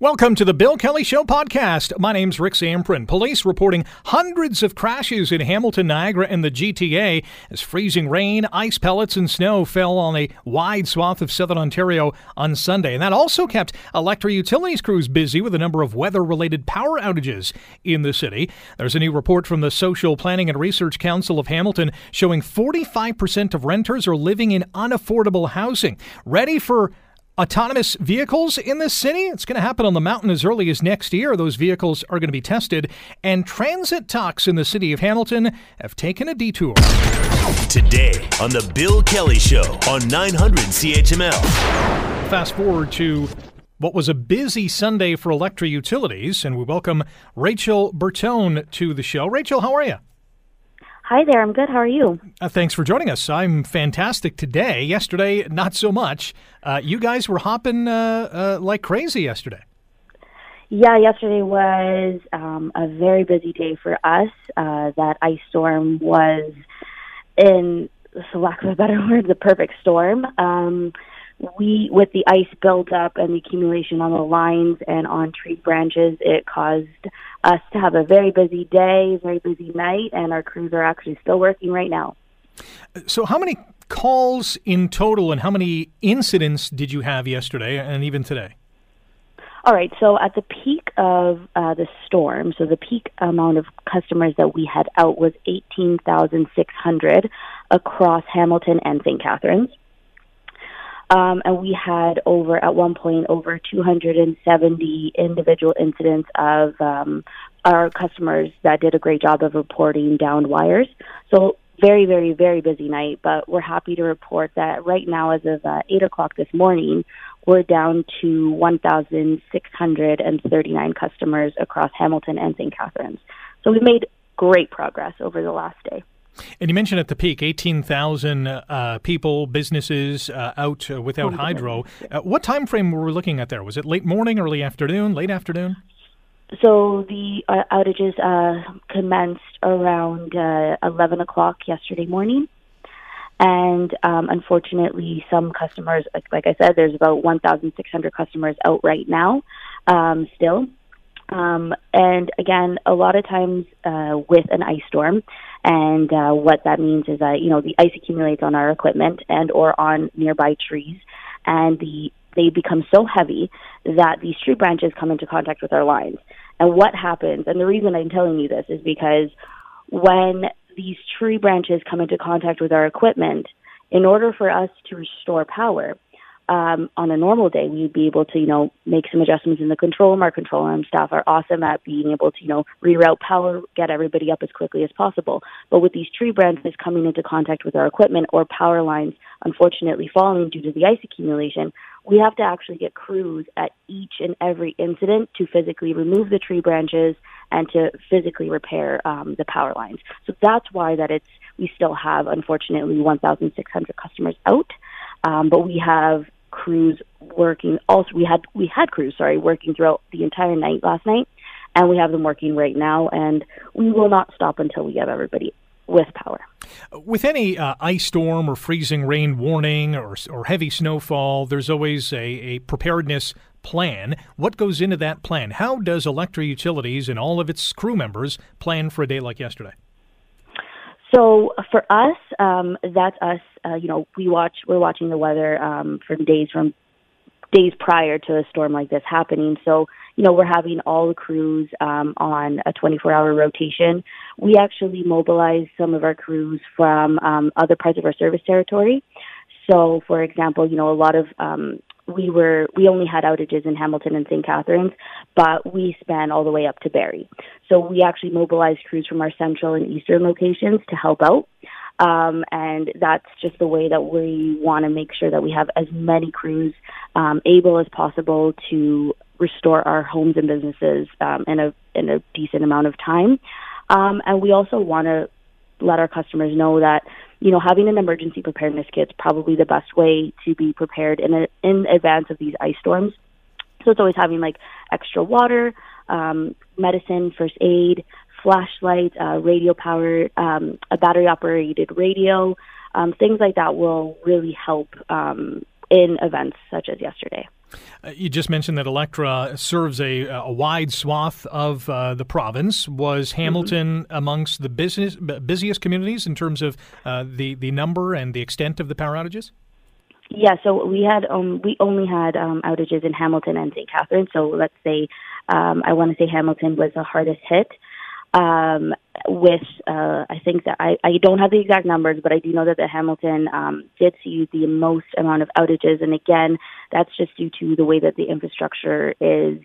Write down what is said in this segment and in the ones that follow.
Welcome to the Bill Kelly Show podcast. My name's Rick Zamperin. Police reporting hundreds of crashes in Hamilton, Niagara, and the GTA as freezing rain, ice pellets, and snow fell on a wide swath of southern Ontario on Sunday. And that also kept Alectra Utilities crews busy with a number of weather related power outages in the city. There's a new report from the Social Planning and Research Council of Hamilton showing 45% of renters are living in unaffordable housing. Ready for autonomous vehicles in this city. It's going to happen on the mountain as early as next year. Those vehicles are going to be tested, and transit talks in the city of Hamilton have taken a detour. Today on The Bill Kelly Show on 900 CHML. Fast forward to what was a busy Sunday for Alectra Utilities, and we welcome Rachel Bertone to the show. Rachel, how are you? Hi there. I'm good. How are you? Uh, thanks for joining us. I'm fantastic today. Yesterday, not so much. Uh, you guys were hopping uh, uh like crazy yesterday. Yeah, yesterday was um, a very busy day for us. Uh, that ice storm was, in for lack of a better word, the perfect storm. Um, we, with the ice buildup and the accumulation on the lines and on tree branches, it caused us to have a very busy day, very busy night, and our crews are actually still working right now. So, how many calls in total and how many incidents did you have yesterday and even today? All right, so at the peak of uh, the storm, so the peak amount of customers that we had out was 18,600 across Hamilton and St. Catharines. Um, and we had over, at one point, over 270 individual incidents of um, our customers that did a great job of reporting downed wires. So very, very, very busy night, but we're happy to report that right now, as of uh, 8 o'clock this morning, we're down to 1,639 customers across Hamilton and St. Catharines. So we've made great progress over the last day. And you mentioned at the peak, 18,000 uh, people, businesses uh, out uh, without hydro. Uh, what time frame were we looking at there? Was it late morning, early afternoon, late afternoon? So the uh, outages uh, commenced around 11 o'clock yesterday morning. And um, unfortunately, some customers, like, like, I said, there's about 1,600 customers out right now um, still. Um, and again, a lot of times uh, with an ice storm, and uh, what that means is that you know the ice accumulates on our equipment and or on nearby trees, and the they become so heavy that these tree branches come into contact with our lines. And what happens? And the reason I'm telling you this is because when these tree branches come into contact with our equipment, in order for us to restore power, um, on a normal day, we'd be able to, you know, make some adjustments in the control room. Our control room staff are awesome at being able to, you know, reroute power, get everybody up as quickly as possible. But with these tree branches coming into contact with our equipment or power lines, unfortunately falling due to the ice accumulation, we have to actually get crews at each and every incident to physically remove the tree branches and to physically repair um, the power lines. So that's why that it's we still have unfortunately 1,600 customers out. Um, but we have crews working. Also, we had we had crews, sorry, working throughout the entire night last night, and we have them working right now. And we will not stop until we have everybody with power. With any uh, ice storm or freezing rain warning or, or heavy snowfall, there's always a, a preparedness plan. What goes into that plan? How does Alectra Utilities and all of its crew members plan for a day like yesterday? So for us, um, that's us. Uh, you know, we watch. We're watching the weather um, from days from days prior to a storm like this happening. So you know, we're having all the crews um, on a 24-hour rotation. We actually mobilize some of our crews from um, other parts of our service territory. So, for example, you know, a lot of um, we were we only had outages in Hamilton and St. Catharines, but we span all the way up to Barrie. So we actually mobilized crews from our central and eastern locations to help out. Um, and that's just the way that we want to make sure that we have as many crews um, able as possible to restore our homes and businesses um, in a in a decent amount of time. Um, and we also want to let our customers know that you know, having an emergency preparedness kit is probably the best way to be prepared in a, in advance of these ice storms. So it's always having like extra water, um, medicine, first aid, flashlight, uh, radio powered, um, a battery operated radio, um, things like that will really help um, in events such as yesterday. Uh, you just mentioned that Alectra serves a, a wide swath of uh, the province. Was mm-hmm. Hamilton mm-hmm. amongst the business, busiest communities in terms of uh, the the number and the extent of the power outages? Yeah, so we had um, we only had um, outages in Hamilton and St. Catharines. So let's say um, I want to say Hamilton was the hardest hit. Um, with uh, I think that I, I don't have the exact numbers, but I do know that the Hamilton um, did see the most amount of outages, and again, that's just due to the way that the infrastructure is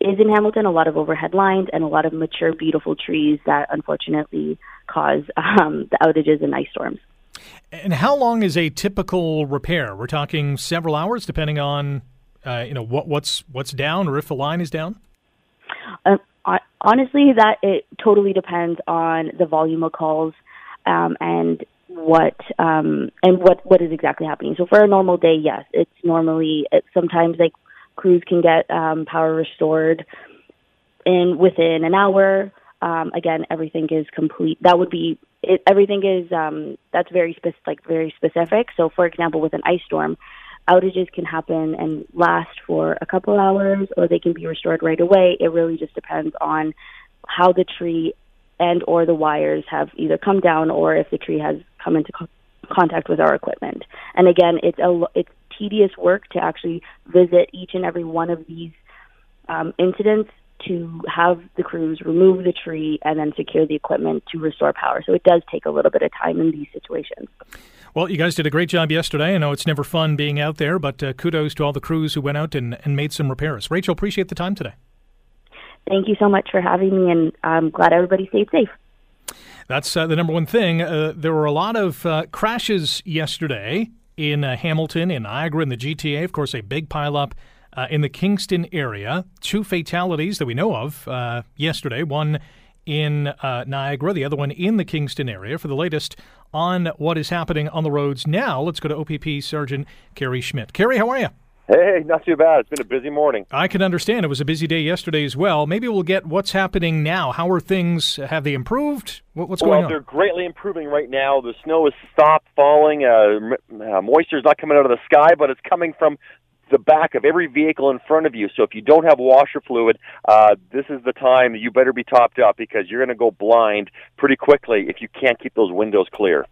is in Hamilton. A lot of overhead lines and a lot of mature, beautiful trees that unfortunately cause um, the outages and ice storms. And how long is a typical repair? We're talking several hours, depending on uh, you know what, what's what's down or if the line is down. Uh, honestly, that it totally depends on the volume of calls um, and what um, and what what is exactly happening. So for a normal day, yes, it's normally it, sometimes like crews can get um, power restored in within an hour. Um, again, everything is complete. That would be it, everything is um, that's very specific, like very specific. So, for example, with an ice storm, outages can happen and last for a couple hours, or they can be restored right away. It really just depends on how the tree and or the wires have either come down or if the tree has come into co- contact with our equipment. And again, it's a it's tedious work to actually visit each and every one of these um, incidents to have the crews remove the tree and then secure the equipment to restore power. So it does take a little bit of time in these situations. Well, you guys did a great job yesterday. I know it's never fun being out there, but uh, kudos to all the crews who went out and, and made some repairs. Rachel, appreciate the time today. Thank you so much for having me, and I'm glad everybody stayed safe. That's uh, the number one thing. Uh, there were a lot of uh, crashes yesterday in uh, Hamilton, in Niagara, in the GTA. Of course, a big pileup uh, in the Kingston area. Two fatalities that we know of uh, yesterday. One in uh, Niagara, the other one in the Kingston area. For the latest on what is happening on the roads now, let's go to OPP Sergeant Kerry Schmidt. Kerry, how are you? Hey, not too bad. It's been a busy morning. I can understand. It was a busy day yesterday as well. Maybe we'll get what's happening now. How are things? Have they improved? What's well, going on? they're greatly improving right now. The snow has stopped falling. Uh, uh, moisture is not coming out of the sky, but it's coming from the back of every vehicle in front of you. So if you don't have washer fluid, uh, this is the time you better be topped up because you're going to go blind pretty quickly if you can't keep those windows clear.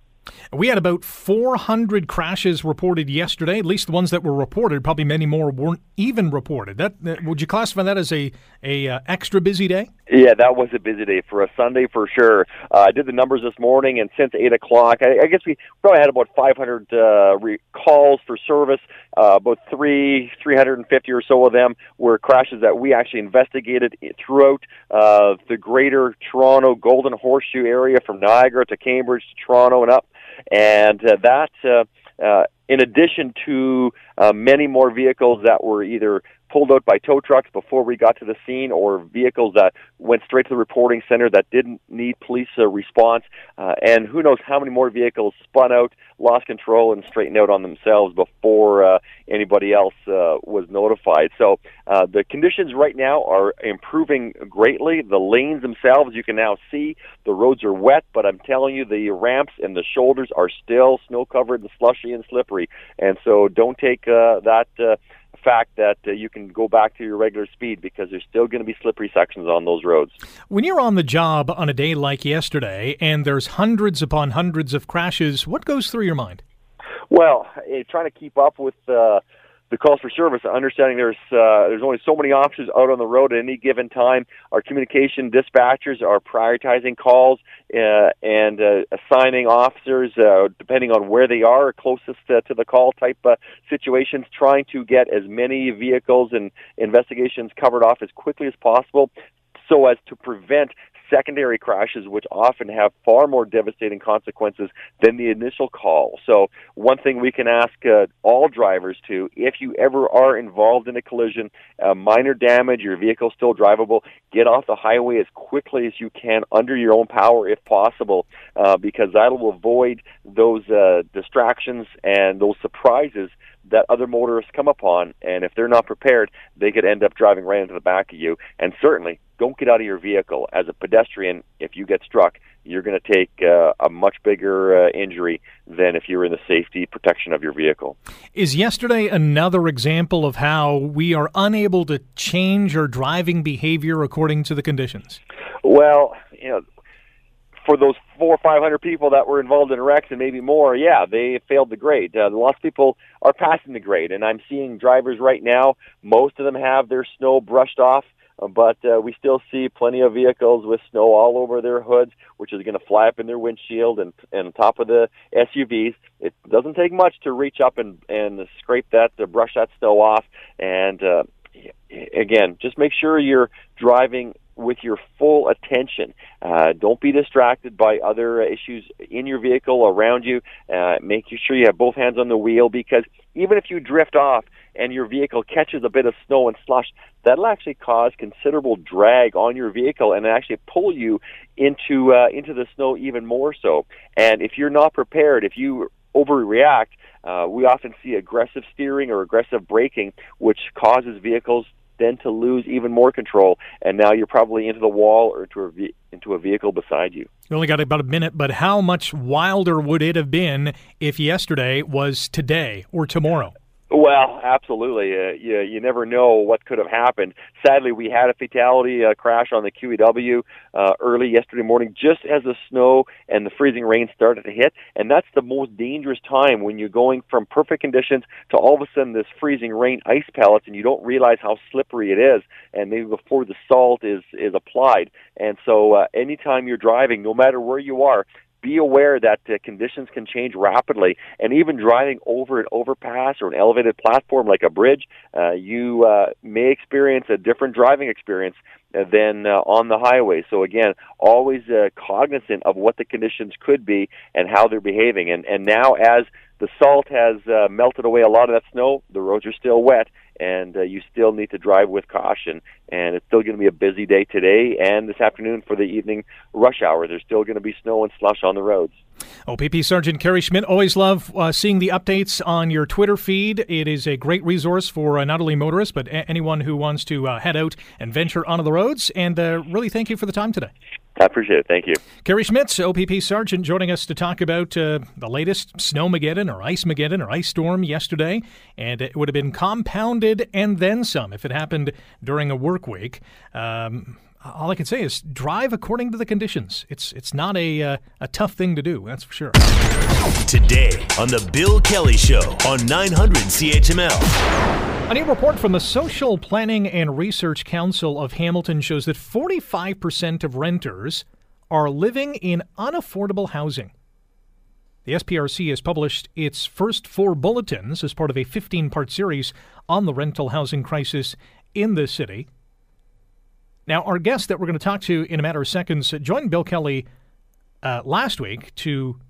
We had about 400 crashes reported yesterday, at least the ones that were reported. Probably many more weren't even reported. That, would you classify that as a a uh, extra busy day? Yeah, that was a busy day for a Sunday for sure. Uh, I did the numbers this morning, and since eight o'clock, I, I guess we probably had about 500 uh, re- calls for service. Uh, about three 350 or so of them were crashes that we actually investigated throughout uh, the greater Toronto Golden Horseshoe area, from Niagara to Cambridge to Toronto and up and uh, that, uh, uh, in addition to uh, many more vehicles that were either pulled out by tow trucks before we got to the scene or vehicles that went straight to the reporting center that didn't need police uh, response. Uh, and who knows how many more vehicles spun out, lost control, and straightened out on themselves before uh, anybody else uh, was notified. So uh, the conditions right now are improving greatly. The lanes themselves, you can now see the roads are wet, but I'm telling you, the ramps and the shoulders are still snow covered and slushy and slippery. And so don't take uh, that. Uh, fact that uh, you can go back to your regular speed because there's still going to be slippery sections on those roads. When you're on the job on a day like yesterday and there's hundreds upon hundreds of crashes, what goes through your mind? Well, eh, trying to keep up with uh, the calls for service, understanding there's uh, there's only so many officers out on the road at any given time. Our communication dispatchers are prioritizing calls uh, and uh, assigning officers uh, depending on where they are, closest to the call type uh, situations, trying to get as many vehicles and investigations covered off as quickly as possible so as to prevent secondary crashes, which often have far more devastating consequences than the initial call. So, one thing we can ask uh, all drivers to, if you ever are involved in a collision, uh, minor damage, your vehicle still drivable, get off the highway as quickly as you can under your own power if possible, uh, because that'll avoid those uh, distractions and those surprises that other motorists come upon, and if they're not prepared, they could end up driving right into the back of you. And certainly, don't get out of your vehicle. As a pedestrian, if you get struck, you're going to take uh, a much bigger uh, injury than if you were in the safety protection of your vehicle. Is yesterday another example of how we are unable to change our driving behavior according to the conditions? Well, you know, for those four or five hundred people that were involved in wrecks and maybe more, yeah, they failed the grade. Uh, lots of people are passing the grade, and I'm seeing drivers right now. Most of them have their snow brushed off, uh, but uh, we still see plenty of vehicles with snow all over their hoods, which is going to fly up in their windshield and and top of the SUVs. It doesn't take much to reach up and and scrape that, to brush that snow off, and uh, again, just make sure you're driving with your full attention. Uh, don't be distracted by other issues in your vehicle around you. Uh, make sure you have both hands on the wheel because even if you drift off and your vehicle catches a bit of snow and slush, that'll actually cause considerable drag on your vehicle and actually pull you into uh, into the snow even more so. And if you're not prepared, if you overreact, uh, we often see aggressive steering or aggressive braking, which causes vehicles then to lose even more control, and now you're probably into the wall or into a ve- into a vehicle beside you. You only got about a minute, but how much wilder would it have been if yesterday was today or tomorrow? Well, absolutely. Uh, you, you never know what could have happened. Sadly, we had a fatality uh, crash on the QEW uh, early yesterday morning, just as the snow and the freezing rain started to hit. And that's the most dangerous time when you're going from perfect conditions to all of a sudden this freezing rain, ice pellets, and you don't realize how slippery it is. And maybe before the salt is is applied. And so, uh, anytime you're driving, no matter where you are, be aware that uh, conditions can change rapidly, and even driving over an overpass or an elevated platform like a bridge, uh, you uh, may experience a different driving experience than uh, on the highway. So again, always uh, cognizant of what the conditions could be and how they're behaving. And and now as the salt has uh, melted away a lot of that snow, the roads are still wet, and uh, you still need to drive with caution. And it's still going to be a busy day today and this afternoon for the evening rush hour. There's still going to be snow and slush on the roads. OPP Sergeant Kerry Schmidt, always love uh, seeing the updates on your Twitter feed. It is a great resource for uh, not only motorists, but a- anyone who wants to uh, head out and venture onto the roads. And uh, really thank you for the time today. I appreciate it. Thank you. Kerry Schmidt, OPP Sergeant, joining us to talk about uh, the latest Snowmageddon or Ice Mageddon or Ice Storm yesterday. And it would have been compounded and then some if it happened during a work week. Um, all I can say is drive according to the conditions. It's it's not a uh, a tough thing to do, that's for sure. Today on the Bill Kelly Show on 900 CHML. A new report from the Social Planning and Research Council of Hamilton shows that 45% of renters are living in unaffordable housing. The SPRC has published its first four bulletins as part of a 15 part series on the rental housing crisis in the city. Now, our guest that we're going to talk to in a matter of seconds joined Bill Kelly uh, last week to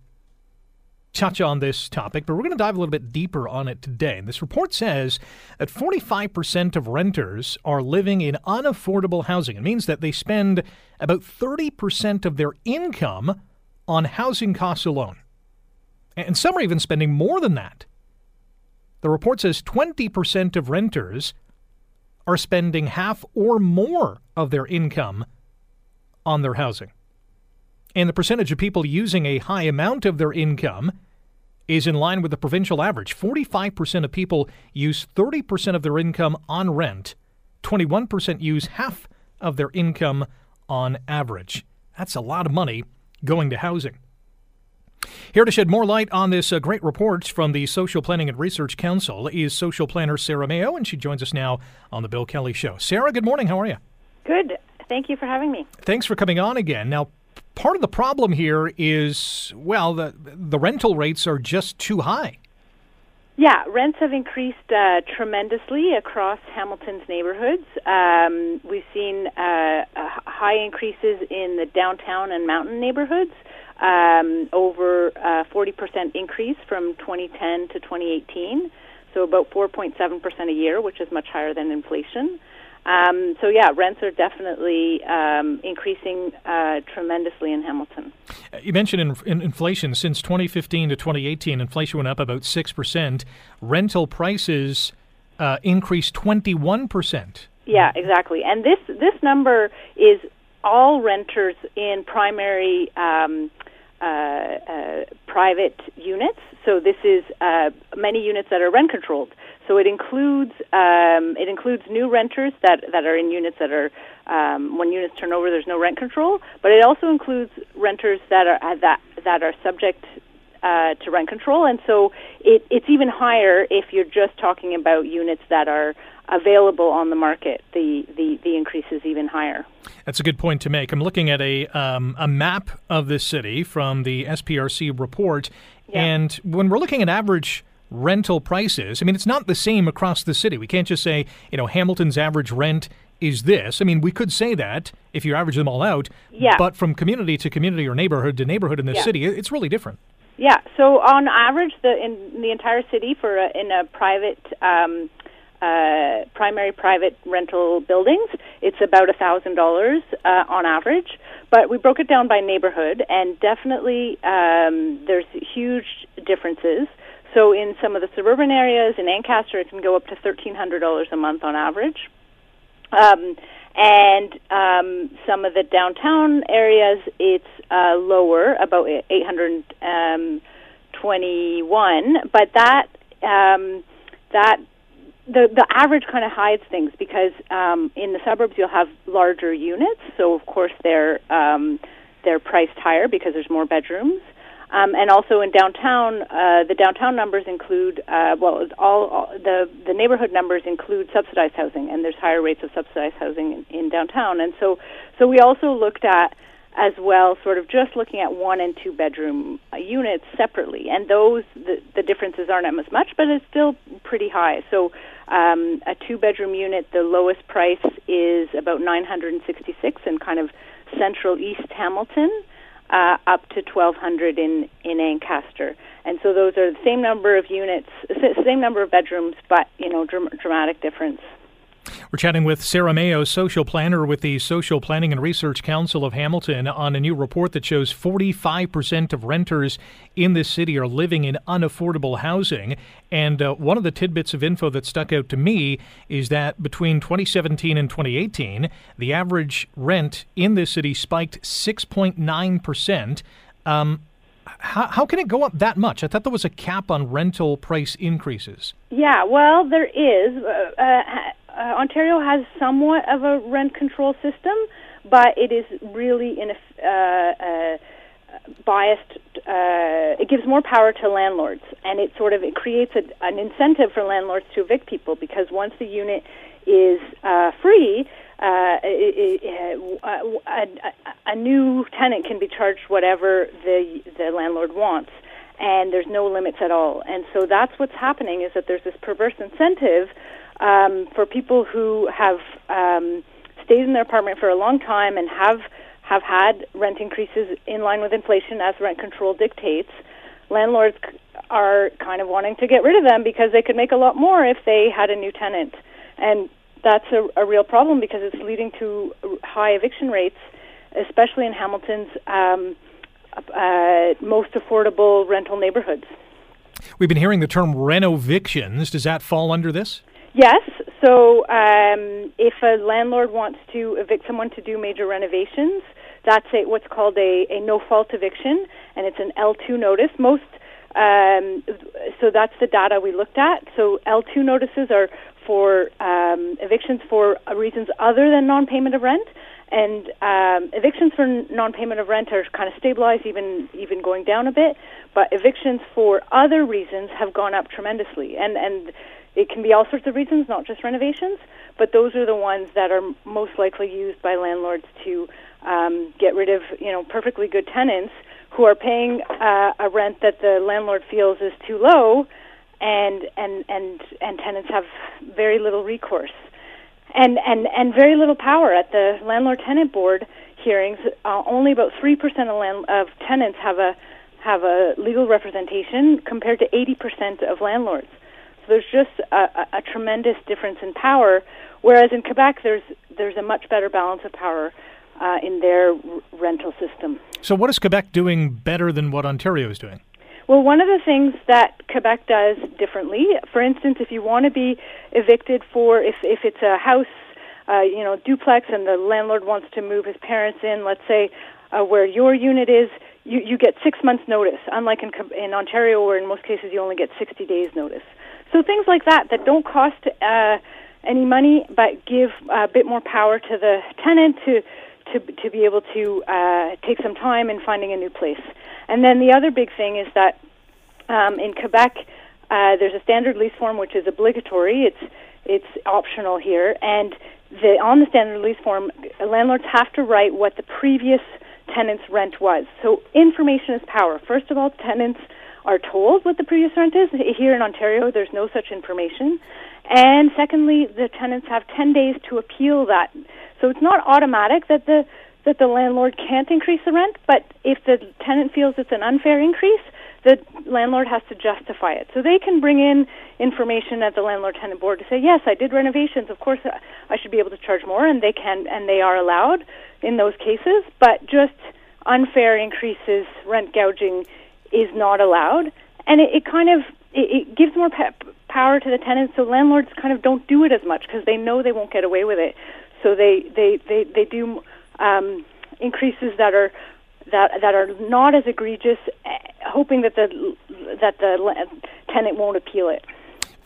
touch on this topic, but we're going to dive a little bit deeper on it today. And this report says that 45% of renters are living in unaffordable housing. It means that they spend about 30% of their income on housing costs alone. And some are even spending more than that. The report says 20% of renters are spending half or more of their income on their housing. And the percentage of people using a high amount of their income is in line with the provincial average. 45% of people use 30% of their income on rent, 21% use half of their income on average. That's a lot of money going to housing. Here to shed more light on this uh, great report from the Social Planning and Research Council is social planner Sara Mayo, and she joins us now on the Bill Kelly Show. Sara, good morning. How are you? Good. Thank you for having me. Thanks for coming on again. Now, part of the problem here is, well, the the rental rates are just too high. Yeah, rents have increased uh, tremendously across Hamilton's neighborhoods. Um, we've seen uh, high increases in the downtown and mountain neighborhoods, um, over a 40% increase from 2010 to 2018, so about 4.7% a year, which is much higher than inflation. Um, so yeah, rents are definitely um, increasing uh, tremendously in Hamilton. you mentioned in, in inflation since 2015 to 2018, inflation went up about six percent. Rental prices uh, increased 21 percent. Yeah, exactly. And this this number is all renters in primary um, uh, uh, private units. So this is uh, many units that are rent controlled. So it includes um, it includes new renters that, that are in units that are um, when units turn over, there's no rent control. But it also includes renters that are uh, that that are subject uh, to rent control, and so it, it's even higher if you're just talking about units that are available on the market. The, the the increase is even higher. That's a good point to make. I'm looking at a um, a map of the city from the SPRC report, yeah. and when we're looking at average rental prices, I mean it's not the same across the city. We can't just say you know Hamilton's average rent is this. I mean, we could say that if you average them all out. Yeah. But from community to community or neighborhood to neighborhood in the yeah. city, it's really different. Yeah. So on average, the in the entire city for a, in a private. Um, uh, primary private rental buildings, it's about a thousand dollars uh, on average. But we broke it down by neighborhood, and definitely um, there's huge differences. So in some of the suburban areas in Ancaster, it can go up to thirteen hundred dollars a month on average. Um, and um, some of the downtown areas, it's uh, lower, about 821. Um, but that um, that the the average kind of hides things because um, in the suburbs you'll have larger units, so of course they're um, they're priced higher because there's more bedrooms. Um, and also in downtown, uh, the downtown numbers include uh, well, all, all, the the neighborhood numbers include subsidized housing, and there's higher rates of subsidized housing in, in downtown. And so, so we also looked at as well, sort of just looking at one and two bedroom uh, units separately, and those the, the differences aren't as much, but it's still pretty high. So, um, a two bedroom unit, the lowest price is about 966 in kind of central East Hamilton uh, up to 1,200 in in Ancaster, and so those are the same number of units, same number of bedrooms, but you know, dram- dramatic difference. We're chatting with Sara Mayo, social planner with the Social Planning and Research Council of Hamilton, on a new report that shows 45% of renters in this city are living in unaffordable housing. And uh, one of the tidbits of info that stuck out to me is that between 2017 and 2018, the average rent in this city spiked 6.9%. Um, how, how can it go up that much? I thought there was a cap on rental price increases. Yeah, well, there is. Uh, uh, Ontario has somewhat of a rent control system, but it is really in a uh, uh, biased. Uh, it gives more power to landlords, and it sort of it creates a, an incentive for landlords to evict people because once the unit is uh, free, uh, it, uh, a, a new tenant can be charged whatever the the landlord wants, and there's no limits at all. And so that's what's happening is that there's this perverse incentive um, for people who have um, stayed in their apartment for a long time and have have had rent increases in line with inflation as rent control dictates. Landlords are kind of wanting to get rid of them because they could make a lot more if they had a new tenant, and that's a, a real problem because it's leading to high eviction rates, especially in Hamilton's um, uh, most affordable rental neighborhoods. We've been hearing the term renovictions. Does that fall under this? Yes. So um, if a landlord wants to evict someone to do major renovations, that's a, what's called a, a no-fault eviction, and it's an L2 notice. Most um, so that's the data we looked at. So L2 notices are for um, evictions for reasons other than non-payment of rent, and um, evictions for non-payment of rent are kind of stabilized, even even going down a bit. But evictions for other reasons have gone up tremendously, and and it can be all sorts of reasons, not just renovations, but those are the ones that are most likely used by landlords to um, get rid of, you know, perfectly good tenants who are paying uh, a rent that the landlord feels is too low, and and and and tenants have very little recourse, and and and very little power at the landlord tenant board hearings. Uh, only about three percent of, land- of tenants have a have a legal representation compared to eighty percent of landlords there's just a, a, a tremendous difference in power. Whereas in Quebec, there's there's a much better balance of power. uh, in their r- rental system. So, what is Quebec doing better than what Ontario is doing? Well, one of the things that Quebec does differently, for instance, if you want to be evicted for if if it's a house, uh, you know, duplex, and the landlord wants to move his parents in, let's say, uh, where your unit is, you you get six months notice. Unlike in in Ontario, where in most cases you only get sixty days notice. So things like that that don't cost uh, any money, but give a bit more power to the tenant to to to be able to uh, take some time in finding a new place. And then the other big thing is that um, in Quebec, uh, there's a standard lease form which is obligatory. It's it's optional here, and the, on the standard lease form, landlords have to write what the previous tenant's rent was. So information is power. First of all, tenants are told what the previous rent is. Here in Ontario, there's no such information. And secondly, the tenants have 10 days to appeal that. So it's not automatic that the that the landlord can't increase the rent, but if the tenant feels it's an unfair increase, the landlord has to justify it. So they can bring in information at the landlord tenant board to say, yes, I did renovations. Of course, I should be able to charge more, and they can, and they are allowed in those cases. But just unfair increases, rent gouging, is not allowed, and it, it kind of it, it gives more pe- power to the tenants. So landlords kind of don't do it as much because they know they won't get away with it. So they they they they do um, increases that are that that are not as egregious, eh, hoping that the that the tenant won't appeal it.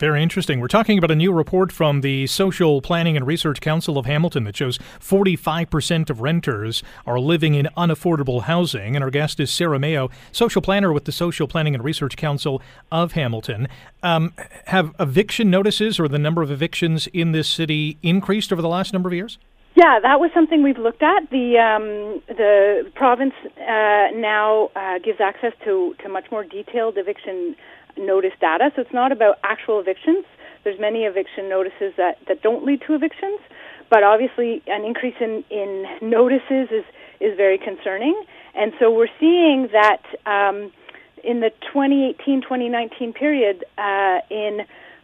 Very interesting. We're talking about a new report from the Social Planning and Research Council of Hamilton that shows 45% of renters are living in unaffordable housing. And our guest is Sara Mayo, social planner with the Social Planning and Research Council of Hamilton. Um, have eviction notices or the number of evictions in this city increased over the last number of years? Yeah, that was something we've looked at. The um, the province uh, now uh, gives access to, to much more detailed eviction notice data. So it's not about actual evictions. There's many eviction notices that, that don't lead to evictions, but obviously an increase in, in notices is, is very concerning. And so we're seeing that um, in the 2018-2019 period uh, in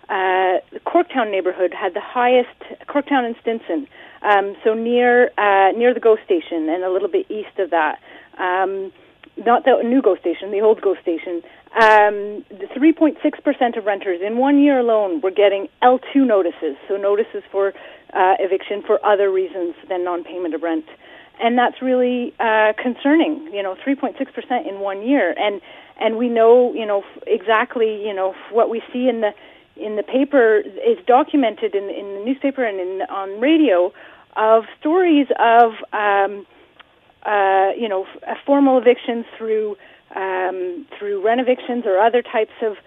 uh, the Corktown neighborhood had the highest Corktown and Stinson, um, so near uh, near the GO station and a little bit east of that. Um, not the new GO station, the old GO station. Um, the 3.6% of renters in one year alone were getting L2 notices, so notices for uh, eviction for other reasons than non-payment of rent, and that's really uh, concerning. You know, 3.6% in one year, and and we know, you know, exactly, you know, what we see in the in the paper is documented in, in the newspaper and in, on radio of stories of, um, uh, you know, f- formal evictions through um, through rent evictions or other types of,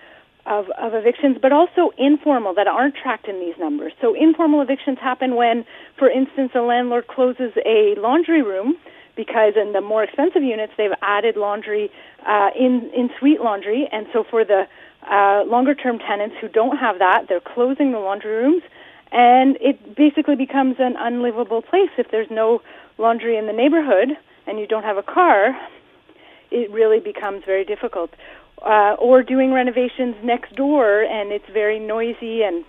of, of evictions, but also informal that aren't tracked in these numbers. So informal evictions happen when, for instance, a landlord closes a laundry room because in the more expensive units they've added laundry uh, in in suite laundry, and so for the uh, longer term tenants who don't have that, they're closing the laundry rooms, and it basically becomes an unlivable place if there's no laundry in the neighborhood and you don't have a car. It really becomes very difficult. Uh, or doing renovations next door, and it's very noisy and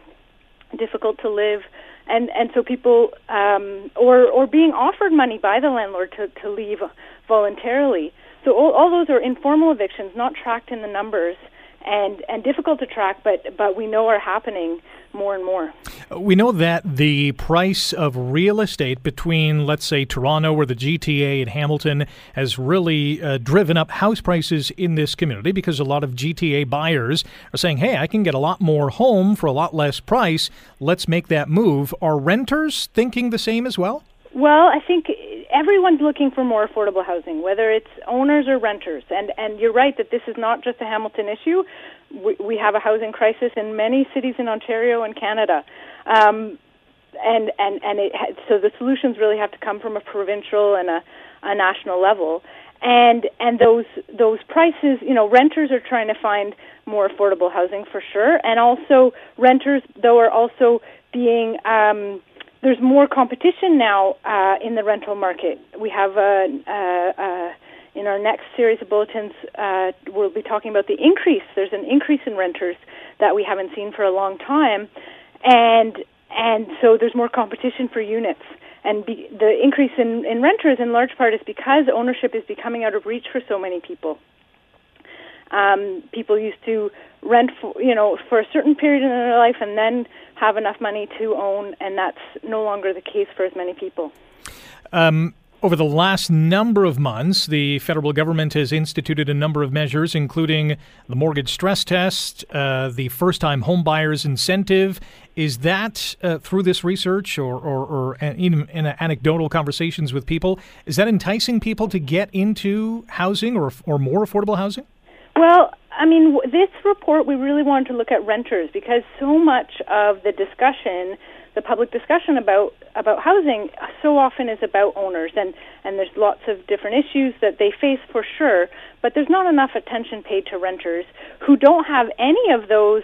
difficult to live and and so people um, or or being offered money by the landlord to to leave voluntarily. So all, all those are informal evictions, not tracked in the numbers, and and difficult to track, but but we know are happening more and more. We know that the price of real estate between, let's say, Toronto or the GTA and Hamilton has really uh, driven up house prices in this community because a lot of GTA buyers are saying, hey, I can get a lot more home for a lot less price. Let's make that move. Are renters thinking the same as well? Well, I think everyone's looking for more affordable housing, whether it's owners or renters. And and you're right that this is not just a Hamilton issue. We, we have a housing crisis in many cities in Ontario and Canada. Um, and and and it so the solutions really have to come from a provincial and a, a national level and and those those prices you know renters are trying to find more affordable housing for sure and also renters though are also being um there's more competition now uh, in the rental market. We have a, uh, uh, in our next series of bulletins, uh, we'll be talking about the increase. There's an increase in renters that we haven't seen for a long time, and and so there's more competition for units. and be, the increase in, in renters in large part is because ownership is becoming out of reach for so many people. Um, people used to rent, for, you know, for a certain period in their life and then have enough money to own, and that's no longer the case for as many people. Um, over the last number of months, the federal government has instituted a number of measures, including the mortgage stress test, uh, the first time homebuyers incentive. Is that uh, through this research or, or, or in, in anecdotal conversations with people, is that enticing people to get into housing or, or more affordable housing? Well, I mean, this report, we really wanted to look at renters because so much of the discussion the public discussion about about housing so often is about owners and and there's lots of different issues that they face for sure but there's not enough attention paid to renters who don't have any of those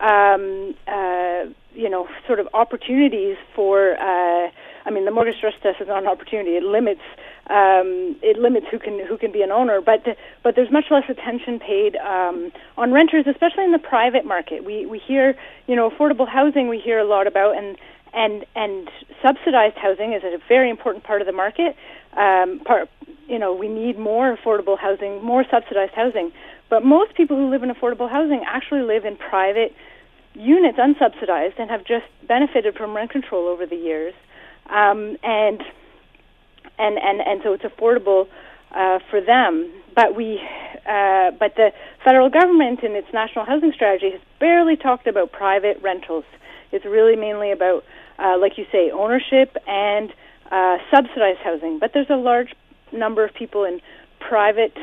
um, uh, you know sort of opportunities for uh, I mean the mortgage stress test is not an opportunity it limits um, it limits who can who can be an owner, but but there's much less attention paid um, on renters, especially in the private market. We we hear you know affordable housing we hear a lot about, and and and subsidized housing is a very important part of the market. Um, part you know we need more affordable housing, more subsidized housing, but most people who live in affordable housing actually live in private units, unsubsidized, and have just benefited from rent control over the years. Um, and and and and so it's affordable uh, for them. But we, uh, but the federal government in its national housing strategy has barely talked about private rentals. It's really mainly about, uh, like you say, ownership and uh, subsidized housing. But there's a large number of people in private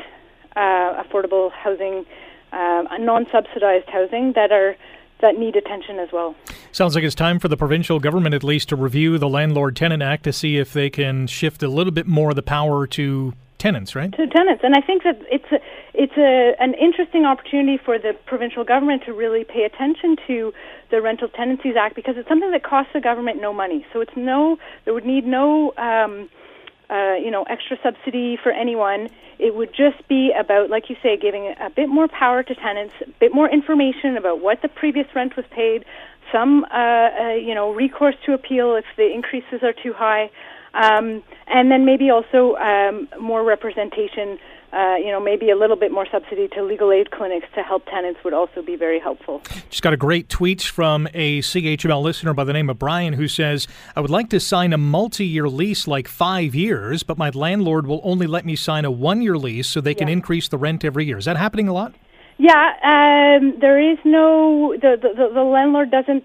uh, affordable housing, uh, non-subsidized housing that are that need attention as well. Sounds like it's time for the provincial government, at least, to review the Landlord Tenant Act to see if they can shift a little bit more of the power to tenants, right? To tenants, and I think that it's a, it's a, an interesting opportunity for the provincial government to really pay attention to the Rental Tenancies Act because it's something that costs the government no money. So it's no, there would need no. Um, uh, you know, extra subsidy for anyone. It would just be about, like you say, giving a bit more power to tenants, a bit more information about what the previous rent was paid, some, uh, uh, you know, recourse to appeal if the increases are too high, um, and then maybe also um, more representation uh, you know, maybe a little bit more subsidy to legal aid clinics to help tenants would also be very helpful. Just got a great tweet from a CHML listener by the name of Brian who says, I would like to sign a multi year lease like five years, but my landlord will only let me sign a one year lease so they can yeah. increase the rent every year. Is that happening a lot? Yeah, um, there is no, the, the, the landlord doesn't,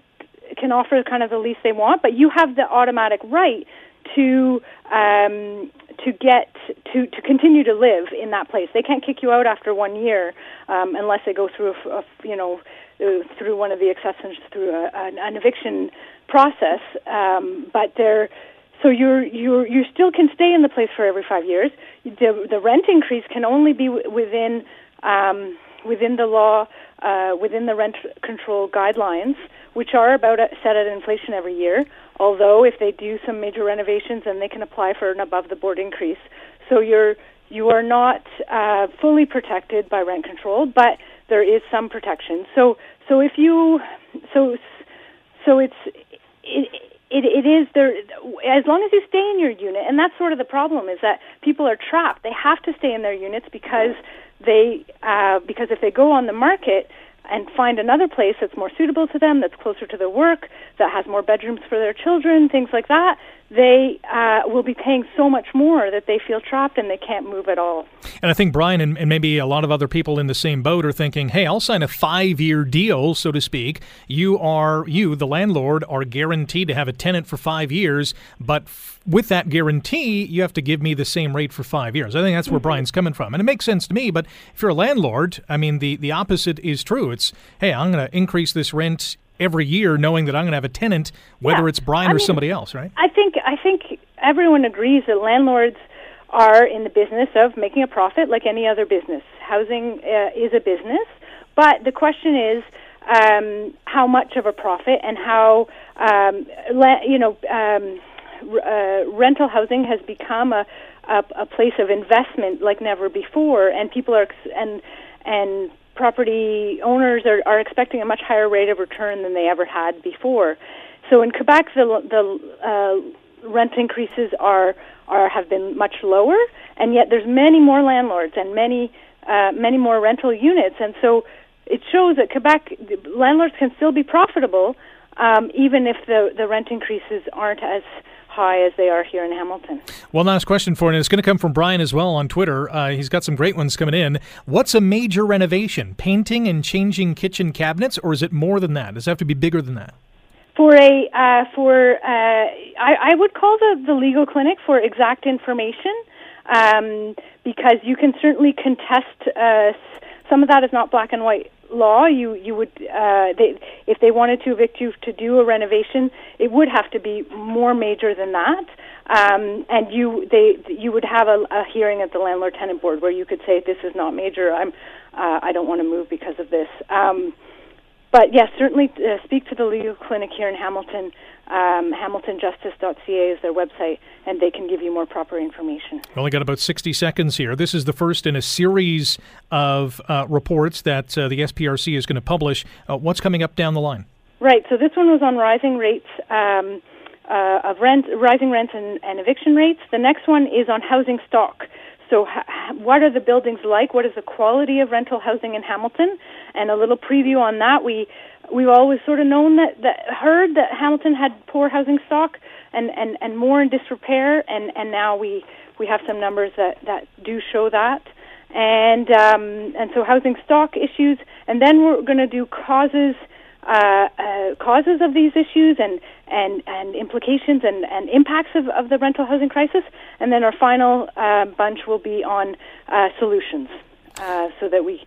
can offer kind of the lease they want, but you have the automatic right to um, to get to to continue to live in that place. They can't kick you out after one year um, unless they go through a, a you know uh, through one of the exceptions through a, an, eviction process. Um, but they're so you're you you still can stay in the place for every five years. The the rent increase can only be within um, within the law, uh, within the rent control guidelines, which are about set at inflation every year. Although if they do some major renovations, then they can apply for an above the board increase. So you're you are not uh, fully protected by rent control, but there is some protection. So so if you so so it's it, it, it is there as long as you stay in your unit and that's sort of the problem is that people are trapped they have to stay in their units because they uh, because if they go on the market and find another place that's more suitable to them, that's closer to their work, that has more bedrooms for their children, things like that, they uh, will be paying so much more that they feel trapped and they can't move at all. And I think Brian and, and maybe a lot of other people in the same boat are thinking, "Hey, I'll sign a five-year deal, so to speak. You are you, the landlord, are guaranteed to have a tenant for five years, but f- with that guarantee, you have to give me the same rate for five years." I think that's where mm-hmm. Brian's coming from, and it makes sense to me. But if you're a landlord, I mean, the the opposite is true. It's, "Hey, I'm going to increase this rent." Every year knowing that I'm going to have a tenant, whether yeah. it's Brian I or mean, somebody else, right? I think I think everyone agrees that landlords are in the business of making a profit like any other business. Housing uh, is a business, but the question is um, how much of a profit and how um, le- you know um, uh, rental housing has become a, a a place of investment like never before, and people are ex- and and property owners are, are expecting a much higher rate of return than they ever had before. So in Quebec, the, the uh, rent increases are are have been much lower, and yet there's many more landlords and many uh, many more rental units, and so it shows that Quebec landlords can still be profitable um, even if the the rent increases aren't as high as they are here in Hamilton. One last question for you, and it's going to come from Brian as well on Twitter. Uh, he's got some great ones coming in. What's a major renovation? Painting and changing kitchen cabinets, or is it more than that? Does it have to be bigger than that? For a uh, for uh, I, I would call the the legal clinic for exact information um, because you can certainly contest. Uh, some of that is not black and white law, you you would uh, they, if they wanted to evict you to do a renovation, it would have to be more major than that. Um, and you they you would have a, a hearing at the landlord tenant board where you could say this is not major. I'm uh, I don't want to move because of this. Um, but yes, certainly uh, speak to the legal clinic here in Hamilton. Um, HamiltonJustice.ca is their website, and they can give you more proper information. We only got about 60 seconds here. This is the first in a series of uh, reports that uh, the SPRC is going to publish. Uh, what's coming up down the line? Right. So this one was on rising rates. Um, uh, of rent, rising rents and, and eviction rates. The next one is on housing stock. So, what are the buildings like? What is the quality of rental housing in Hamilton? And a little preview on that. We we've always sort of known that, that heard that Hamilton had poor housing stock and, and, and more in disrepair, and, and now we we have some numbers that, that do show that. And um, and so housing stock issues, and then we're going to do causes uh, uh, causes of these issues and and and implications and, and impacts of, of the rental housing crisis, and then our final uh, bunch will be on uh, solutions, uh, so that we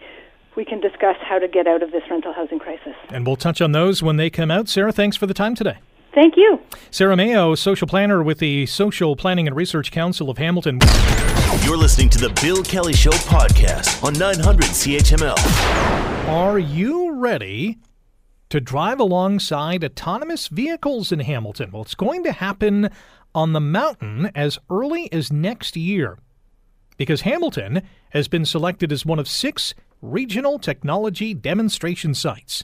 we can discuss how to get out of this rental housing crisis. And we'll touch on those when they come out. Sara, thanks for the time today. Thank you. Sara Mayo, social planner with the Social Planning and Research Council of Hamilton. You're listening to the Bill Kelly Show podcast on 900 CHML. Are you ready to drive alongside autonomous vehicles in Hamilton. Well, it's going to happen on the mountain as early as next year because Hamilton has been selected as one of six regional technology demonstration sites.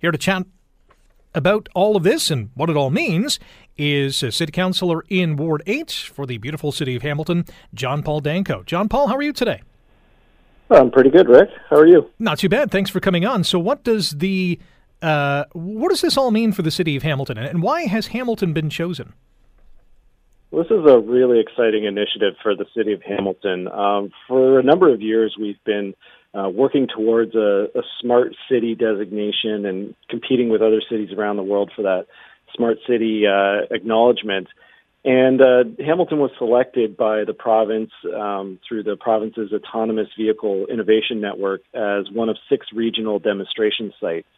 Here to chat about all of this and what it all means is a City Councilor in Ward 8 for the beautiful city of Hamilton, John Paul Danko. John Paul, how are you today? I'm pretty good, Rick. How are you? Not too bad. Thanks for coming on. So, what does the uh, what does this all mean for the city of Hamilton, and why has Hamilton been chosen? This is a really exciting initiative for the city of Hamilton. Um, for a number of years, we've been uh, working towards a, a smart city designation and competing with other cities around the world for that smart city uh, acknowledgement. And uh, Hamilton was selected by the province um, through the province's Autonomous Vehicle Innovation Network as one of six regional demonstration sites.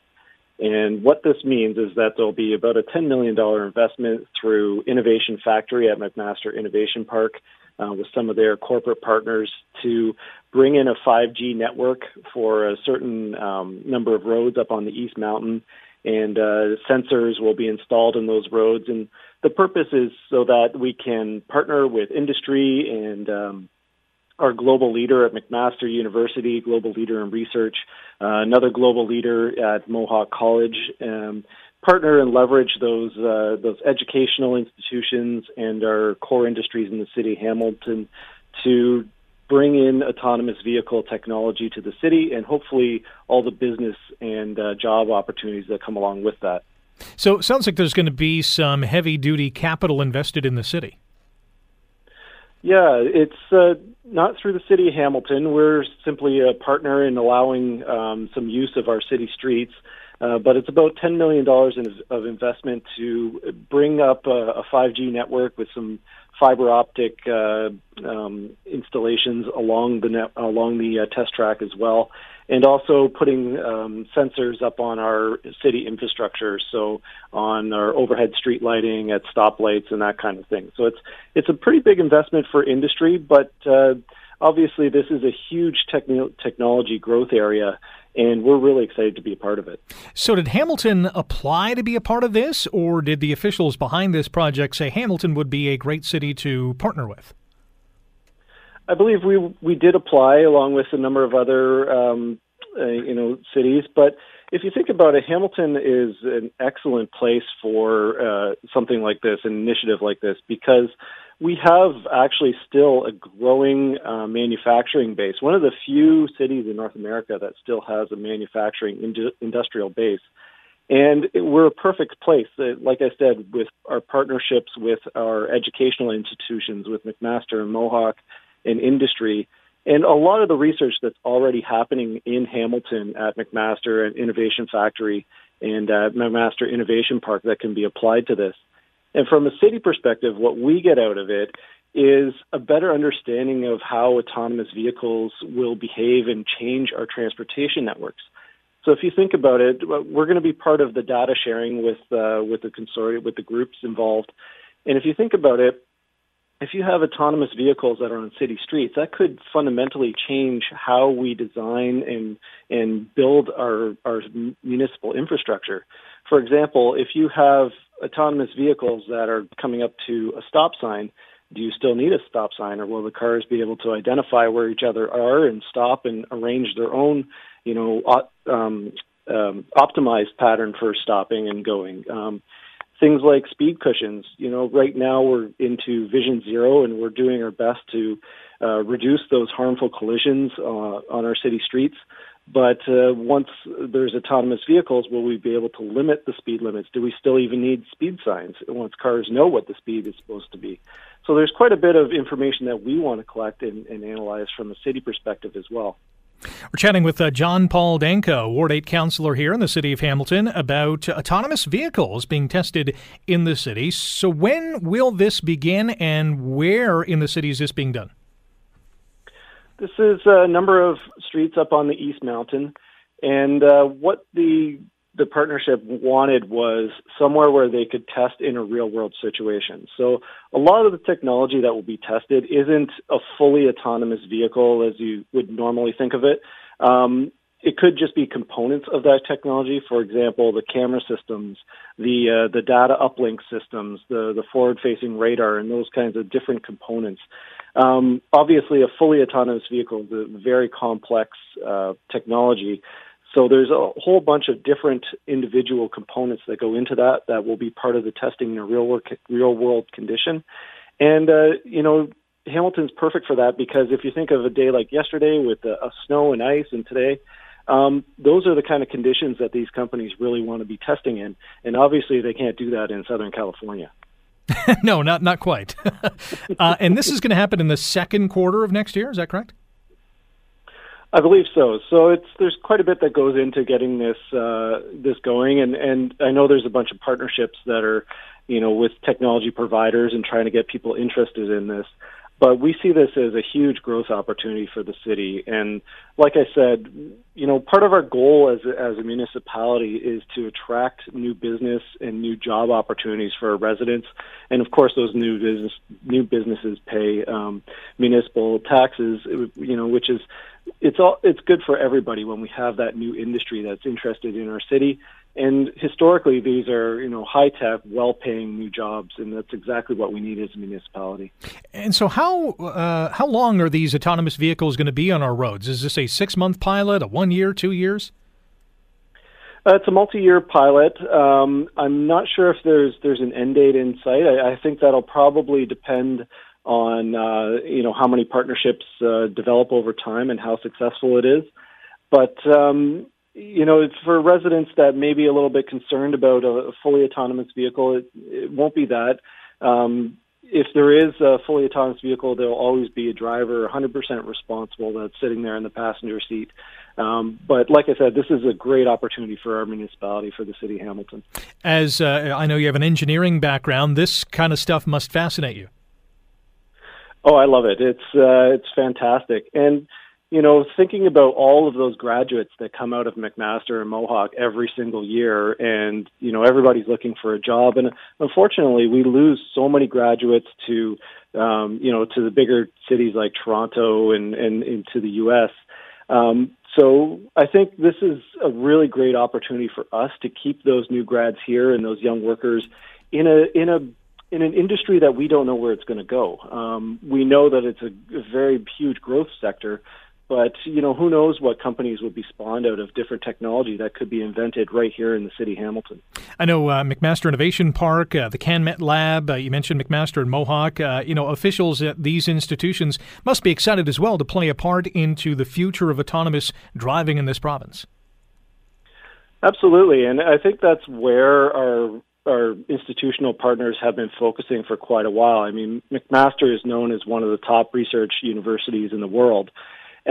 And what this means is that there'll be about a $10 million investment through Innovation Factory at McMaster Innovation Park uh, with some of their corporate partners to bring in a 5G network for a certain um, number of roads up on the East Mountain. And uh, sensors will be installed in those roads. And the purpose is so that we can partner with industry and um, our global leader at McMaster University, global leader in research, uh, another global leader at Mohawk College, um, partner and leverage those uh, those educational institutions and our core industries in the city of Hamilton to bring in autonomous vehicle technology to the city and hopefully all the business and uh, job opportunities that come along with that. So it sounds like there's going to be some heavy duty capital invested in the city. Yeah, it's uh, not through the city of Hamilton. We're simply a partner in allowing um, some use of our city streets. Uh, but it's about $10 million in, of investment to bring up a, a 5G network with some fiber optic uh, um, installations along the net, along the uh, test track as well, and also putting um, sensors up on our city infrastructure, so on our overhead street lighting at stoplights and that kind of thing. So it's it's a pretty big investment for industry, but uh, obviously this is a huge techn- technology growth area and we're really excited to be a part of it. So, did Hamilton apply to be a part of this, or did the officials behind this project say Hamilton would be a great city to partner with? I believe we we did apply along with a number of other um, uh, you know cities, but if you think about it, Hamilton is an excellent place for uh, something like this, an initiative like this, because we have actually still a growing uh, manufacturing base. One of the few cities in North America that still has a manufacturing ind- industrial base. And we're a perfect place. Uh, like I said, with our partnerships with our educational institutions, with McMaster and Mohawk and industry, and a lot of the research that's already happening in Hamilton at McMaster and Innovation Factory and McMaster Innovation Park that can be applied to this. And from a city perspective, what we get out of it is a better understanding of how autonomous vehicles will behave and change our transportation networks. So if you think about it, we're going to be part of the data sharing with uh, with the consortium, with the groups involved. And if you think about it, if you have autonomous vehicles that are on city streets, that could fundamentally change how we design and and build our our municipal infrastructure. For example, if you have autonomous vehicles that are coming up to a stop sign, do you still need a stop sign, or will the cars be able to identify where each other are and stop and arrange their own, you know, um, um, optimized pattern for stopping and going? Um, things like speed cushions. You know, right now we're into Vision Zero, and we're doing our best to uh, reduce those harmful collisions uh, on our city streets. But uh, once there's autonomous vehicles, will we be able to limit the speed limits? Do we still even need speed signs once cars know what the speed is supposed to be? So there's quite a bit of information that we want to collect and, and analyze from a city perspective as well. We're chatting with uh, John Paul Danko, Ward 8 councillor here in the city of Hamilton, about autonomous vehicles being tested in the city. So, when will this begin and where in the city is this being done? This is a number of streets up on the East Mountain. And uh, what the the partnership wanted was somewhere where they could test in a real world situation. So a lot of the technology that will be tested isn't a fully autonomous vehicle as you would normally think of it. Um, it could just be components of that technology. For example, the camera systems, the uh, the data uplink systems, the the forward facing radar, and those kinds of different components. Um, obviously, a fully autonomous vehicle is a very complex uh, technology. So there's a whole bunch of different individual components that go into that that will be part of the testing in a real world, real world condition. And uh, you know, Hamilton's perfect for that because if you think of a day like yesterday with uh, snow and ice, and today, um, those are the kind of conditions that these companies really want to be testing in. And obviously, they can't do that in Southern California. no, not not quite. uh, and this is going to happen in the second quarter of next year. Is that correct? I believe so. So it's there's quite a bit that goes into getting this uh, this going, and and I know there's a bunch of partnerships that are, you know, with technology providers and trying to get people interested in this. But we see this as a huge growth opportunity for the city. And like I said, you know, part of our goal as as a municipality is to attract new business and new job opportunities for our residents. And of course, those new business new businesses pay um, municipal taxes, you know, which is it's all it's good for everybody when we have that new industry that's interested in our city and historically, these are you know high tech, well paying new jobs, and that's exactly what we need as a municipality. And so, how uh, how long are these autonomous vehicles going to be on our roads? Is this a six month pilot, a one year, two years? Uh, it's a multi-year pilot. Um, I'm not sure if there's there's an end date in sight. I, I think that'll probably depend on uh, you know how many partnerships uh, develop over time and how successful it is. But um, you know, it's for residents that may be a little bit concerned about a fully autonomous vehicle, it, it won't be that. Um, if there is a fully autonomous vehicle, there'll always be a driver 100% responsible that's sitting there in the passenger seat. Um, but like I said, this is a great opportunity for our municipality, for the city of Hamilton. As uh, I know you have an engineering background, this kind of stuff must fascinate you. Oh, I love it. It's uh, it's fantastic, and you know, thinking about all of those graduates that come out of McMaster and Mohawk every single year, and you know, everybody's looking for a job, and unfortunately, we lose so many graduates to, um, you know, to the bigger cities like Toronto and and into the U.S. Um, so I think this is a really great opportunity for us to keep those new grads here and those young workers in a in a in an industry that we don't know where it's going to go. Um, we know that it's a, very huge growth sector, but you know, who knows what companies would be spawned out of different technology that could be invented right here in the city of Hamilton. I know uh, McMaster Innovation Park, uh, the CanMet Lab. Uh, you mentioned McMaster and Mohawk. Uh, you know, officials at these institutions must be excited as well to play a part into the future of autonomous driving in this province. Absolutely, and I think that's where our our institutional partners have been focusing for quite a while. I mean, McMaster is known as one of the top research universities in the world.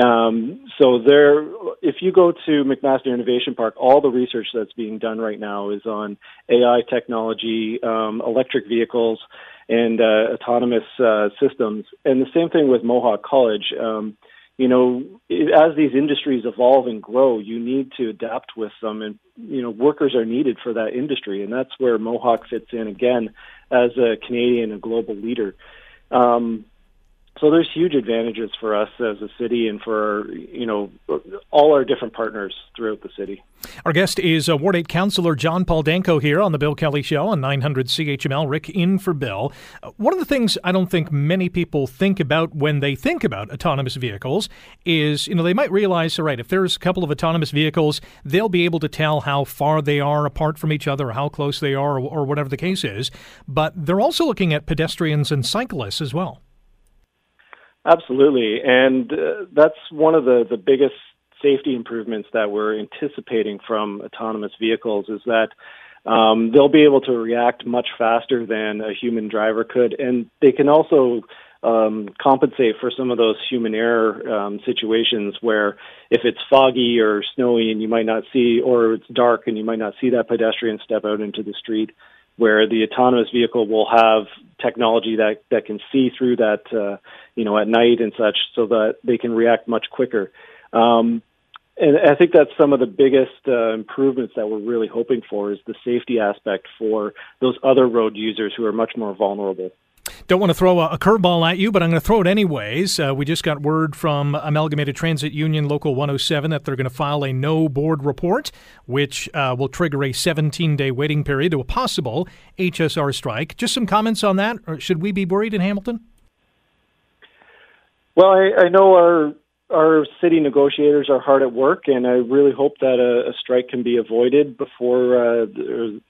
Um, so there, if you go to McMaster Innovation Park, all the research that's being done right now is on AI technology, um, electric vehicles, and uh, autonomous uh, systems. And the same thing with Mohawk College. Um, you know, as these industries evolve and grow, you need to adapt with them, and you know, workers are needed for that industry, and that's where Mohawk fits in again as a Canadian and global leader. Um, so there's huge advantages for us as a city and for you know all our different partners throughout the city. Our guest is uh, Ward 8 Councillor John Paul Danko here on the Bill Kelly Show on 900 CHML. Rick in for Bill. Uh, one of the things I don't think many people think about when they think about autonomous vehicles is, you know, they might realize, all right, if there's a couple of autonomous vehicles, they'll be able to tell how far they are apart from each other, or how close they are, or, or whatever the case is. But they're also looking at pedestrians and cyclists as well. Absolutely, and uh, that's one of the the biggest safety improvements that we're anticipating from autonomous vehicles is that um, they'll be able to react much faster than a human driver could, and they can also um, compensate for some of those human error um, situations where if it's foggy or snowy and you might not see, or it's dark and you might not see that pedestrian step out into the street, where the autonomous vehicle will have technology that that can see through that uh, you know at night and such, so that they can react much quicker. Um, and I think that's some of the biggest uh, improvements that we're really hoping for is the safety aspect for those other road users who are much more vulnerable. Don't want to throw a, a curveball at you, but I'm going to throw it anyways. Uh, we just got word from Amalgamated Transit Union Local 107 that they're going to file a no board report, which uh, will trigger a 17 day waiting period to a possible HSR strike. Just some comments on that, or should we be worried in Hamilton? Well, I, I know our our city negotiators are hard at work, and I really hope that a, a strike can be avoided before uh,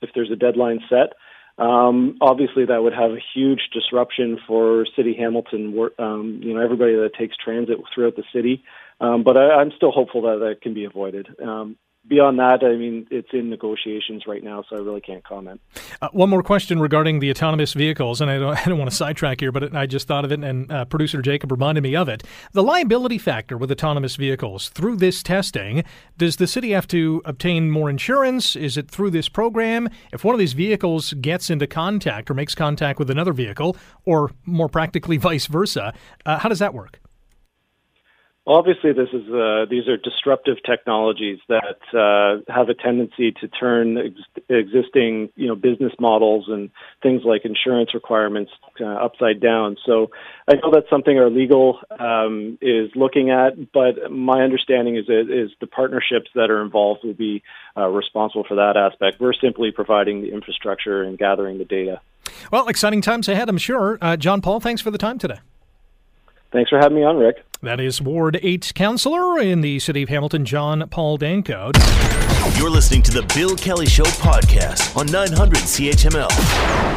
if there's a deadline set. Um, obviously, that would have a huge disruption for City Hamilton. Um, you know, everybody that takes transit throughout the city. Um, but I, I'm still hopeful that that can be avoided. Um, beyond that, I mean, it's in negotiations right now, so I really can't comment. Uh, one more question regarding the autonomous vehicles, and I don't, I don't want to sidetrack here, but I just thought of it, and uh, producer Jacob reminded me of it. The liability factor with autonomous vehicles through this testing, does the city have to obtain more insurance? Is it through this program? If one of these vehicles gets into contact or makes contact with another vehicle, or more practically vice versa, uh, how does that work? Obviously, this is uh, these are disruptive technologies that uh, have a tendency to turn ex- existing, you know, business models and things like insurance requirements uh, upside down. So, I know that's something our legal um, is looking at, but my understanding is that is the partnerships that are involved will be uh, responsible for that aspect. We're simply providing the infrastructure and gathering the data. Well, exciting times ahead, I'm sure. Uh, John Paul, thanks for the time today. Thanks for having me on, Rick. That is Ward 8 Councillor in the City of Hamilton, John Paul Danko. You're listening to the Bill Kelly Show podcast on 900 CHML.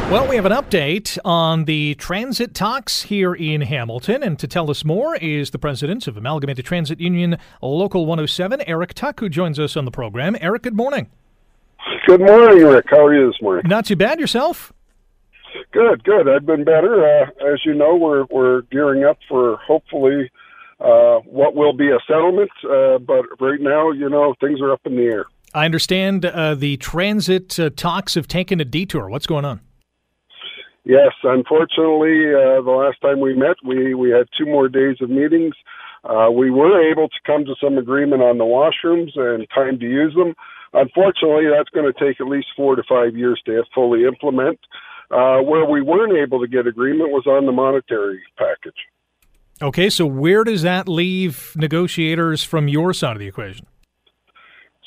Well, we have an update on the transit talks here in Hamilton, and to tell us more is the president of Amalgamated Transit Union Local 107, Eric Tuck, who joins us on the program. Eric, good morning. Good morning, Rick. How are you this morning? Not too bad. Yourself? Good, good. I've been better. Uh, as you know, we're we're gearing up for hopefully uh, what will be a settlement. Uh, but right now, you know, things are up in the air. I understand uh, the transit uh, talks have taken a detour. What's going on? Yes, unfortunately, uh, the last time we met, we we had two more days of meetings. we were able to come to some agreement on the washrooms and time to use them. Unfortunately, that's going to take at least four to five years to fully implement. Uh, where we weren't able to get agreement was on the monetary package. Okay, so where does that leave negotiators from your side of the equation?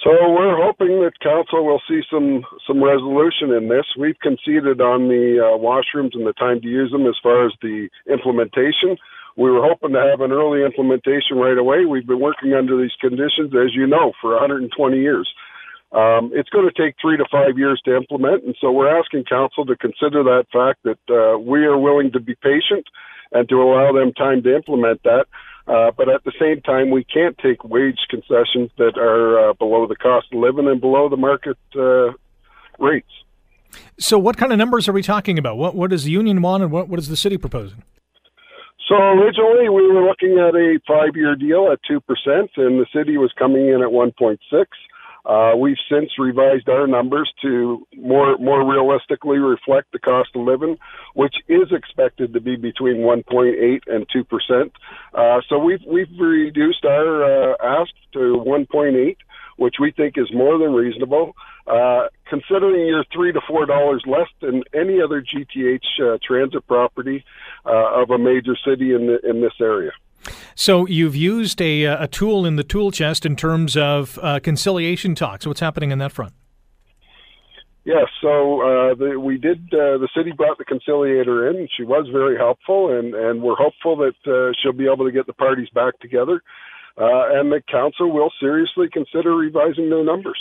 So we're hoping that council will see some some resolution in this. We've conceded on the uh, washrooms and the time to use them as far as the implementation. we were hoping to have an early implementation right away. We've been working under these conditions, as you know, for 120 years. Um, it's going to take three to five years to implement, and so we're asking council to consider that fact that uh, we are willing to be patient and to allow them time to implement that. Uh, but at the same time, we can't take wage concessions that are uh, below the cost of living and below the market uh, rates. So, what kind of numbers are we talking about? What what does the union want, and what what is the city proposing? So originally we were looking at a five-year deal at two percent, and the city was coming in at one point six. Uh, we've since revised our numbers to more more realistically reflect the cost of living, which is expected to be between 1.8 and 2 percent. Uh, so we've we've reduced our uh, ask to 1.8, which we think is more than reasonable. Uh, considering you're three to four dollars less than any other GTH uh, transit property uh, of a major city in the, in this area. So you've used a, uh, a tool in the tool chest in terms of uh, conciliation talks. What's happening in that front? Yes, so uh, the, we did. Uh, the city brought the conciliator in. She was very helpful, and, and we're hopeful that uh, she'll be able to get the parties back together, uh, and the council will seriously consider revising their numbers.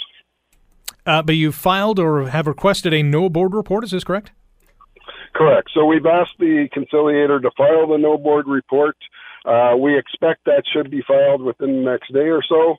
Uh, but you filed or have requested a no board report. Is this correct? Correct. So we've asked the conciliator to file the no board report. Uh, we expect that should be filed within the next day or so,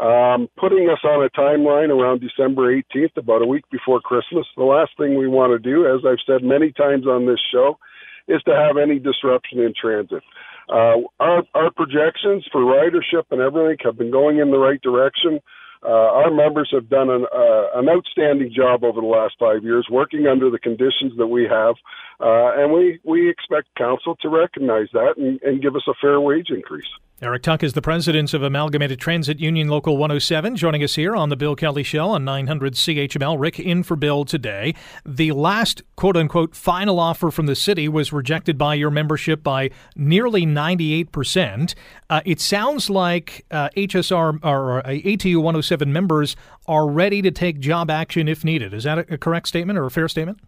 um, putting us on a timeline around December 18th, about a week before Christmas. The last thing we want to do, as I've said many times on this show, is to have any disruption in transit. Uh, our, our projections for ridership and everything have been going in the right direction. Uh, our members have done an, uh, an outstanding job over the last five years, working under the conditions that we have, uh, and we, we expect council to recognize that and, and give us a fair wage increase. Eric Tuck is the president of Amalgamated Transit Union Local 107, joining us here on the Bill Kelly Show on 900 CHML. Rick in for Bill today. The last quote unquote final offer from the city was rejected by your membership by nearly 98%. Uh, it sounds like uh, HSR or uh, ATU 107 members are ready to take job action if needed. Is that a correct statement or a fair statement?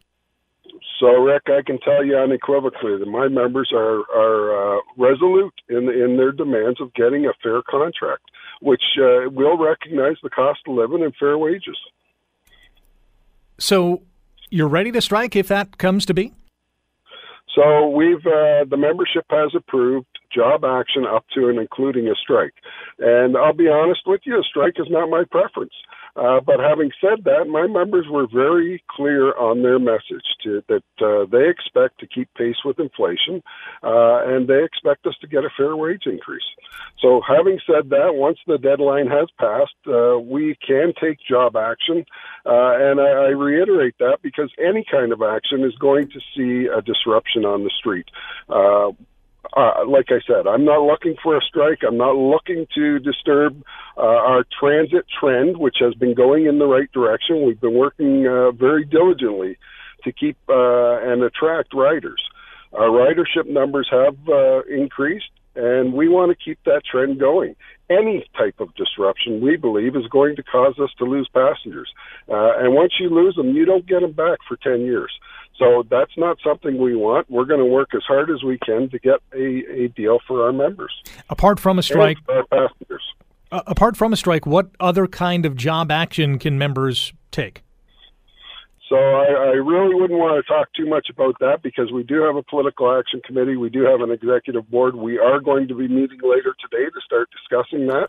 So, Rick, I can tell you unequivocally that my members are are uh, resolute in in their demands of getting a fair contract, which uh, will recognize the cost of living and fair wages. So, you're ready to strike if that comes to be. So we've uh, the membership has approved job action up to and including a strike. And I'll be honest with you, a strike is not my preference. Uh, but having said that, my members were very clear on their message to, that uh, they expect to keep pace with inflation, uh, and they expect us to get a fair wage increase. So, having said that, once the deadline has passed, uh, we can take job action, uh, and I, I reiterate that because any kind of action is going to see a disruption on the street. Uh, like I said, I'm not looking for a strike. I'm not looking to disturb uh, our transit trend, which has been going in the right direction. We've been working uh, very diligently to keep uh, and attract riders. Our ridership numbers have uh, increased, and we want to keep that trend going. Any type of disruption, we believe, is going to cause us to lose passengers. Uh, and once you lose them, you don't get them back for 10 years. So that's not something we want. We're going to work as hard as we can to get a, a deal for our members. Apart from a strike. Uh, apart from a strike, what other kind of job action can members take? So I, I, really wouldn't want to talk too much about that because we do have a political action committee. We do have an executive board. We are going to be meeting later today to start discussing that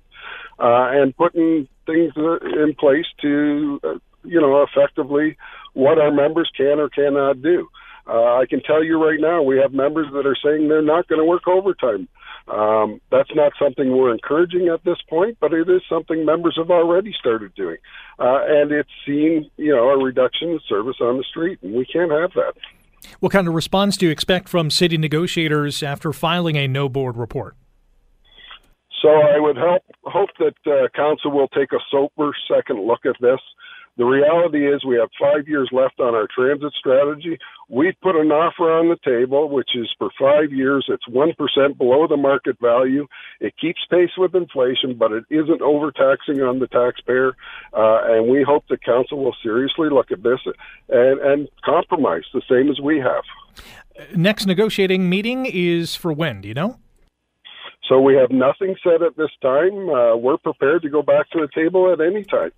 uh, and putting things in place to, uh, you know, effectively what our members can or cannot do. Uh, I can tell you right now, we have members that are saying they're not going to work overtime. Um, that's not something we're encouraging at this point, but it is something members have already started doing, uh, and it's seen, you know, a reduction in service on the street, and we can't have that. What kind of response do you expect from city negotiators after filing a no board report? So I would hope hope that uh, council will take a sober second look at this. The reality is we have five years left on our transit strategy. We've put an offer on the table, which is for five years. It's 1% below the market value. It keeps pace with inflation, but it isn't overtaxing on the taxpayer. Uh, and we hope the council will seriously look at this and, and compromise the same as we have. Next negotiating meeting is for when? Do you know? So we have nothing set at this time. Uh, we're prepared to go back to the table at any time.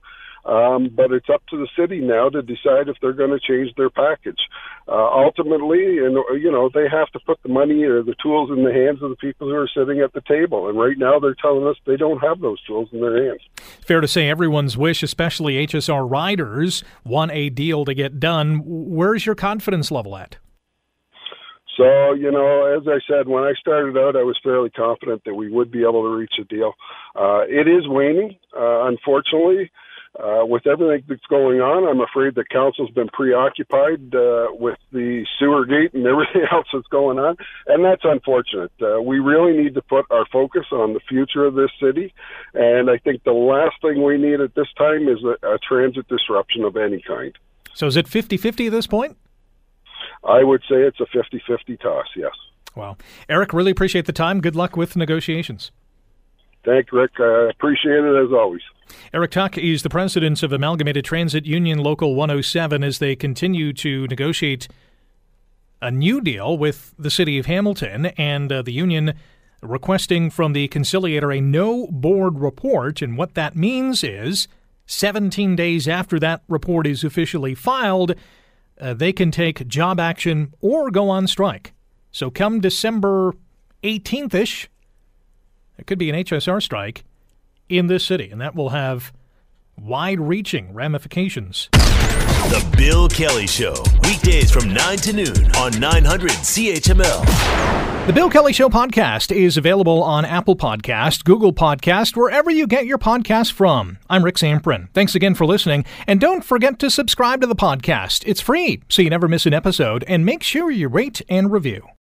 Um, but it's up to the city now to decide if they're going to change their package. Uh, ultimately, and you know, they have to put the money or the tools in the hands of the people who are sitting at the table. And right now, they're telling us they don't have those tools in their hands. Fair to say, everyone's wish, especially HSR riders, want a deal to get done. Where's your confidence level at? So, you know, as I said, when I started out, I was fairly confident that we would be able to reach a deal. Uh, it is waning, uh, unfortunately. Uh, with everything that's going on, I'm afraid the council's been preoccupied uh, with the sewer gate and everything else that's going on, and that's unfortunate. Uh, we really need to put our focus on the future of this city, and I think the last thing we need at this time is a, a transit disruption of any kind. So is it 50-50 at this point? I would say it's a 50-50 toss, yes. Wow. Eric, really appreciate the time. Good luck with negotiations. Thank you, Rick. I appreciate it as always. Eric Tuck is the president of Amalgamated Transit Union Local 107 as they continue to negotiate a new deal with the city of Hamilton and uh, the union requesting from the conciliator a no board report. And what that means is 17 days after that report is officially filed, uh, they can take job action or go on strike. So come December 18th ish, there could be an HSR strike in this city, and that will have wide reaching ramifications. The Bill Kelly Show, weekdays from 9 to noon on 900 CHML. The Bill Kelly Show podcast is available on Apple Podcast, Google Podcast, wherever you get your podcast from. I'm Rick Zamperin. Thanks again for listening, and don't forget to subscribe to the podcast. It's free, so you never miss an episode, and make sure you rate and review.